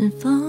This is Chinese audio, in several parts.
是否？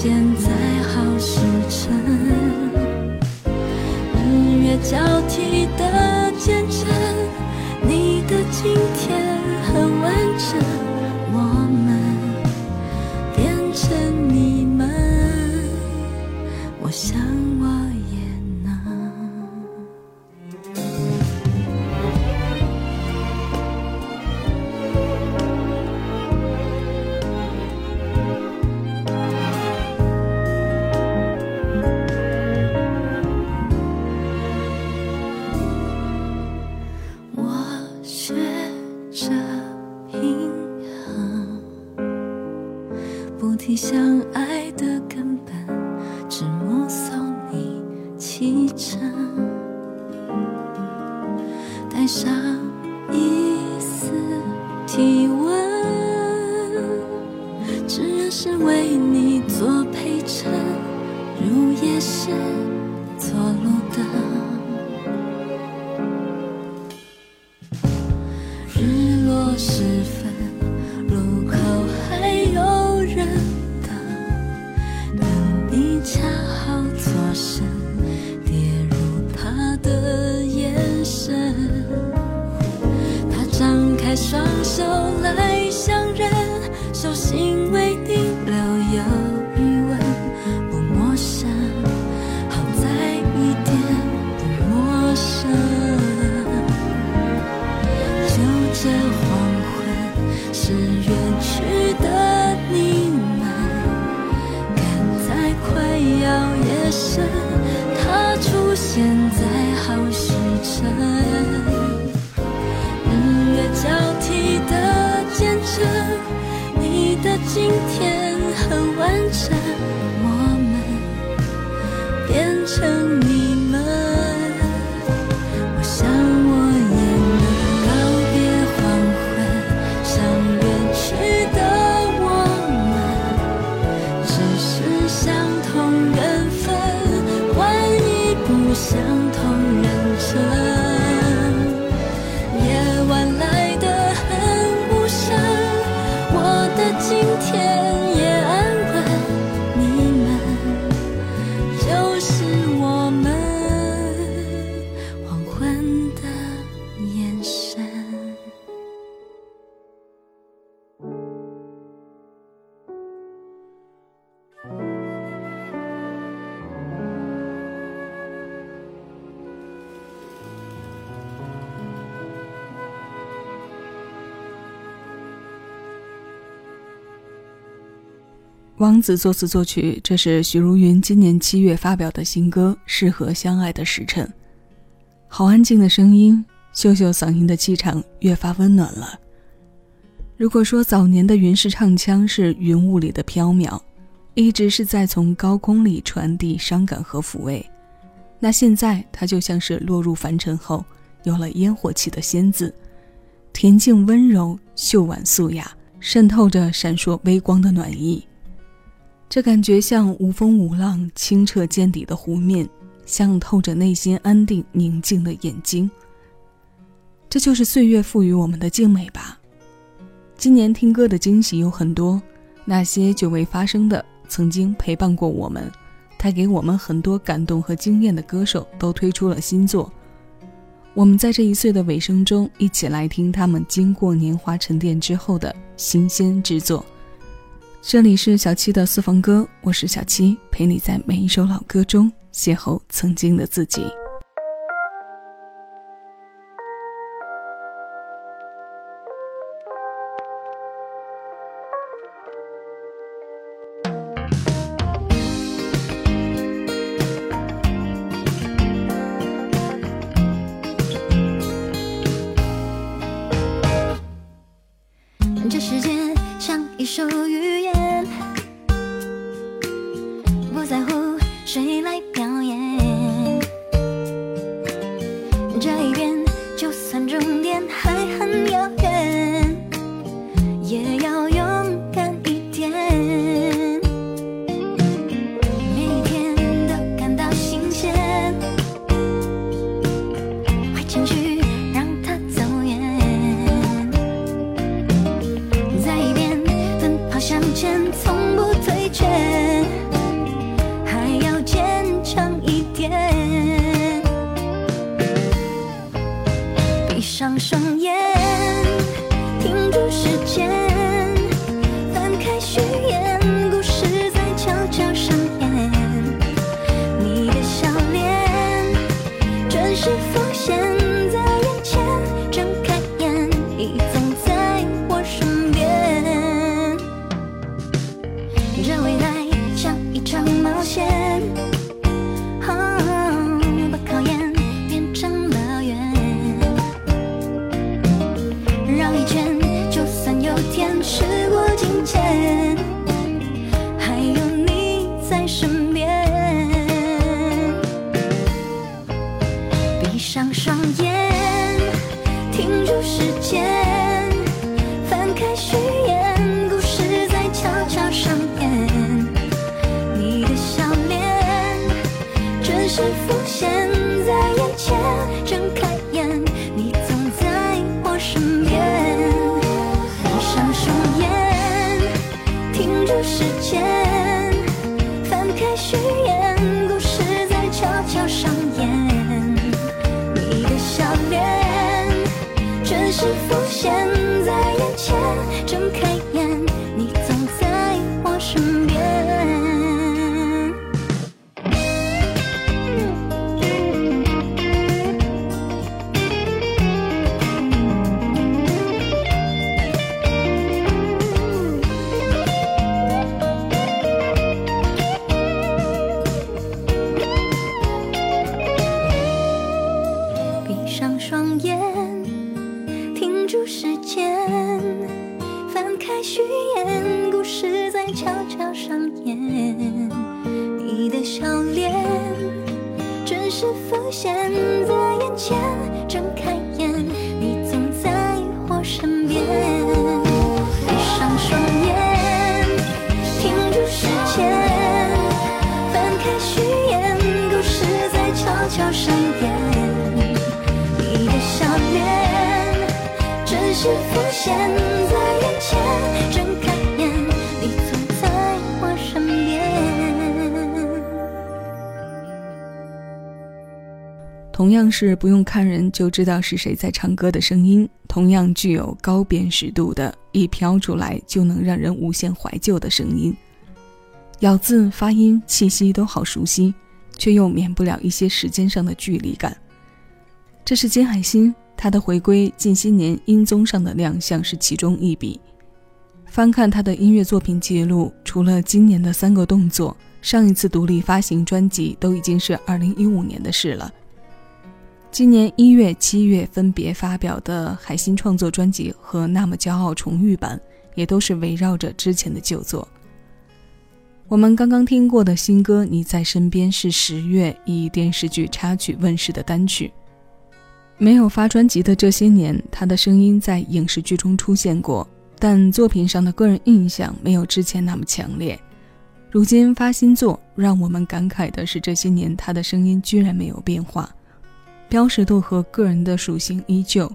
现在的今天很完整我们变成你。《王子》作词作曲，这是许茹芸今年七月发表的新歌《适合相爱的时辰》。好安静的声音，秀秀嗓音的气场越发温暖了。如果说早年的云式唱腔是云雾里的飘渺，一直是在从高空里传递伤感和抚慰，那现在它就像是落入凡尘后有了烟火气的仙子，恬静温柔，秀婉素雅，渗透着闪烁微光的暖意。这感觉像无风无浪、清澈见底的湖面，像透着内心安定宁静的眼睛。这就是岁月赋予我们的静美吧。今年听歌的惊喜有很多，那些久未发生的、曾经陪伴过我们、带给我们很多感动和经验的歌手都推出了新作。我们在这一岁的尾声中，一起来听他们经过年华沉淀之后的新鲜之作。这里是小七的私房歌，我是小七，陪你在每一首老歌中邂逅曾经的自己。谁来表双眼停住时间。悄闪电，你的笑脸真实浮现在眼前同样是不用看人就知道是谁在唱歌的声音，同样具有高辨识度的，一飘出来就能让人无限怀旧的声音，咬字、发音、气息都好熟悉，却又免不了一些时间上的距离感。这是金海心，他的回归近些年音综上的亮相是其中一笔。翻看他的音乐作品记录，除了今年的三个动作，上一次独立发行专辑都已经是二零一五年的事了。今年一月、七月分别发表的海心创作专辑和《那么骄傲》重遇版，也都是围绕着之前的旧作。我们刚刚听过的新歌《你在身边》是十月以电视剧插曲问世的单曲。没有发专辑的这些年，他的声音在影视剧中出现过，但作品上的个人印象没有之前那么强烈。如今发新作，让我们感慨的是，这些年他的声音居然没有变化，标识度和个人的属性依旧。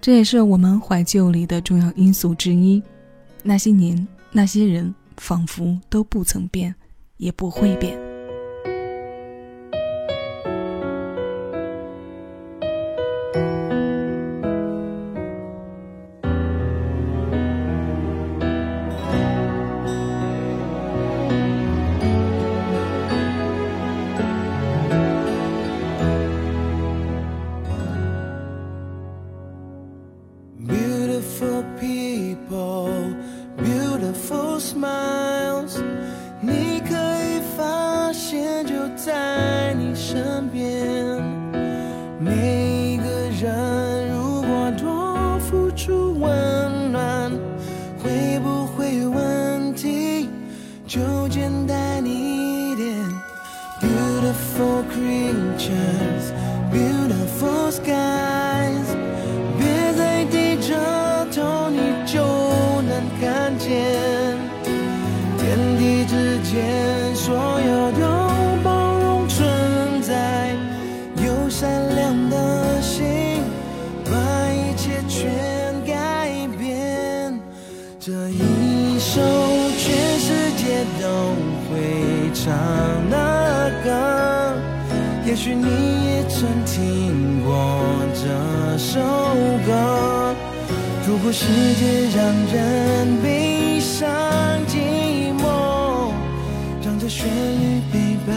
这也是我们怀旧里的重要因素之一。那些年，那些人，仿佛都不曾变，也不会变。for peace smile. 唱那个也许你也曾听过这首歌。如果世界让人悲伤寂寞，让这旋律陪伴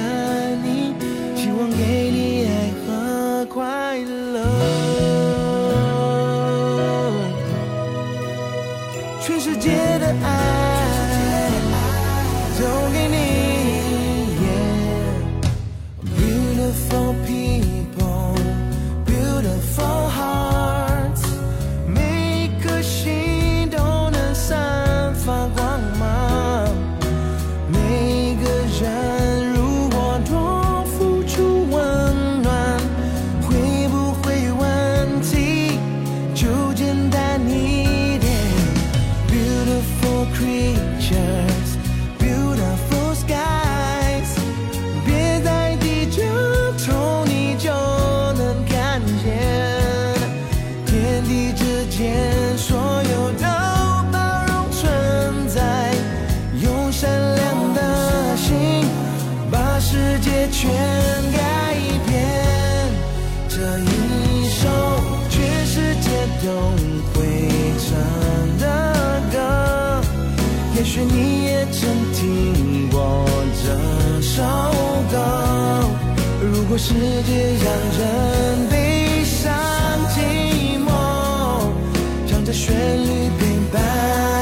世界让人悲伤寂寞，让这旋律陪伴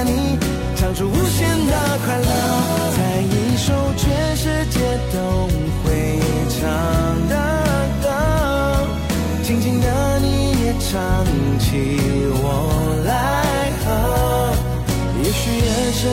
你，唱出无限的快乐，在一首全世界都会唱的歌，静静的你也唱起我来和。也许人生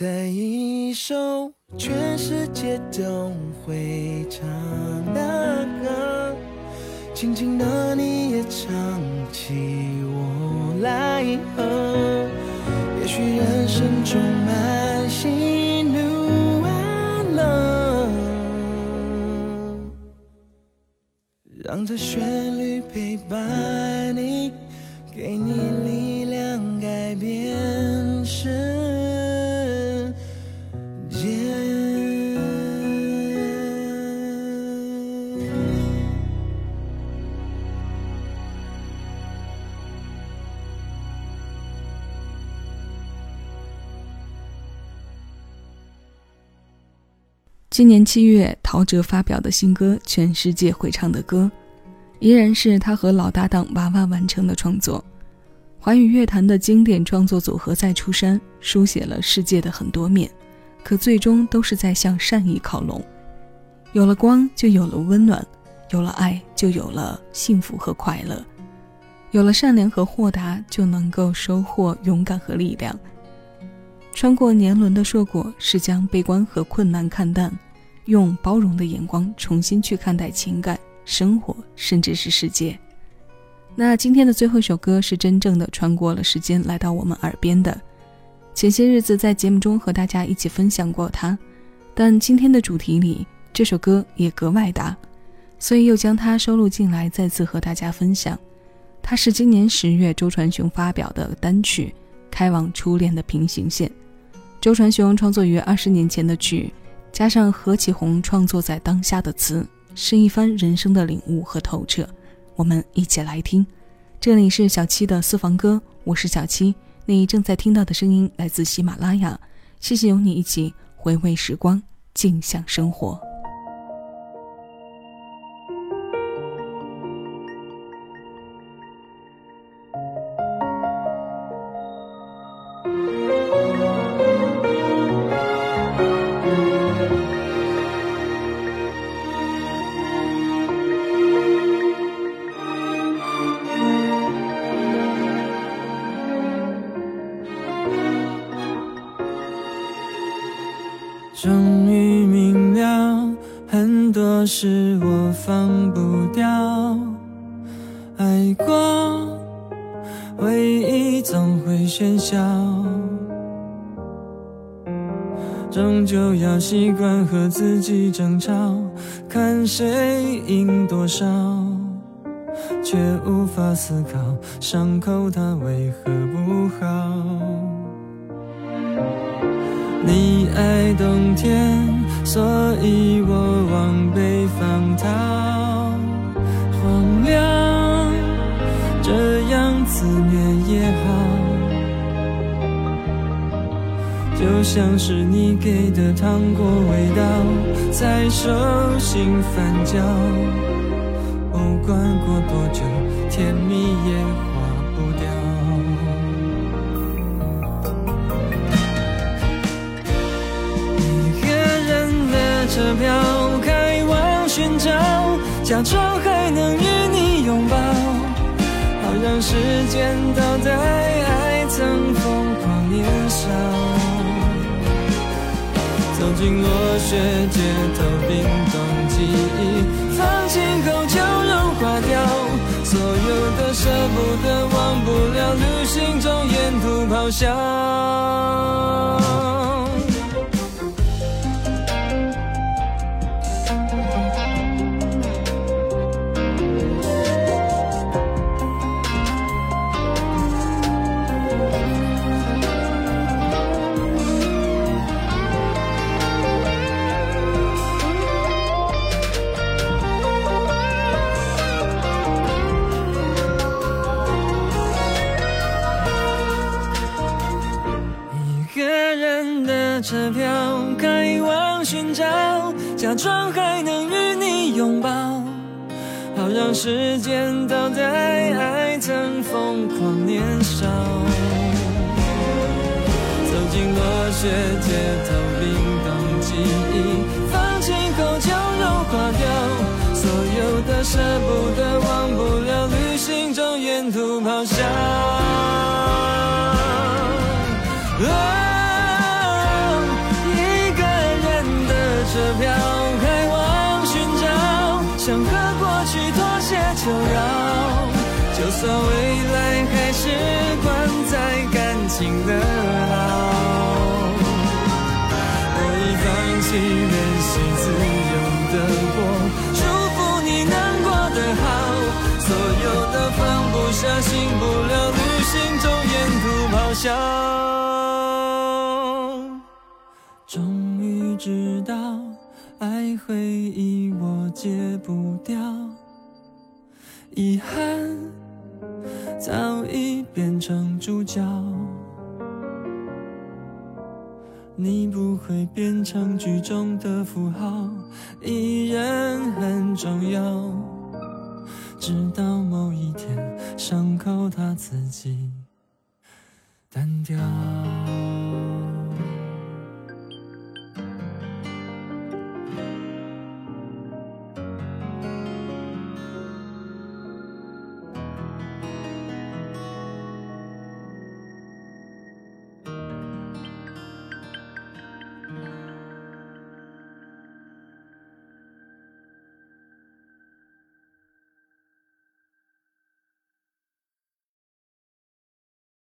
在一首全世界都会唱的歌，轻轻的你也唱起我来和。也许人生充满喜怒哀乐，让这旋律陪伴你，给你力今年七月，陶喆发表的新歌《全世界会唱的歌》，依然是他和老搭档娃娃完成的创作。华语乐坛的经典创作组合再出山，书写了世界的很多面，可最终都是在向善意靠拢。有了光，就有了温暖；有了爱，就有了幸福和快乐；有了善良和豁达，就能够收获勇敢和力量。穿过年轮的硕果，是将悲观和困难看淡，用包容的眼光重新去看待情感、生活，甚至是世界。那今天的最后一首歌是真正的穿过了时间来到我们耳边的。前些日子在节目中和大家一起分享过它，但今天的主题里这首歌也格外搭，所以又将它收录进来，再次和大家分享。它是今年十月周传雄发表的单曲《开往初恋的平行线》。周传雄创作于二十年前的曲，加上何启宏创作在当下的词，是一番人生的领悟和透彻。我们一起来听，这里是小七的私房歌，我是小七。你正在听到的声音来自喜马拉雅，谢谢有你一起回味时光，静享生活。终于明了，很多事我放不掉。爱过，回忆总会喧嚣，终究要习惯和自己争吵，看谁赢多少，却无法思考伤口它为何不好。你爱冬天，所以我往北方逃。荒凉，这样自勉也好。就像是你给的糖果味道，在手心翻搅。不管过多久，甜蜜也。化不掉寻找，假装还能与你拥抱，好让时间倒带爱曾疯狂年少。走进落雪街头，冰冻记忆，放晴后就融化掉，所有的舍不得，忘不了，旅行中沿途咆哮。的车票开往寻找，假装还能与你拥抱，好让时间倒带爱曾疯狂年少。走进落雪街头，冰冻记忆，放晴后就融化掉，所有的舍不得，忘不了，旅行中沿途咆哮。就算未来还是关在感情的牢，我已放弃练习自由的过，祝福你能过得好。所有的放不下，醒不了，旅行中沿途咆哮。终于知道，爱回忆我戒不掉。遗憾早已变成主角，你不会变成剧中的符号，依然很重要。直到某一天，伤口它自己淡掉。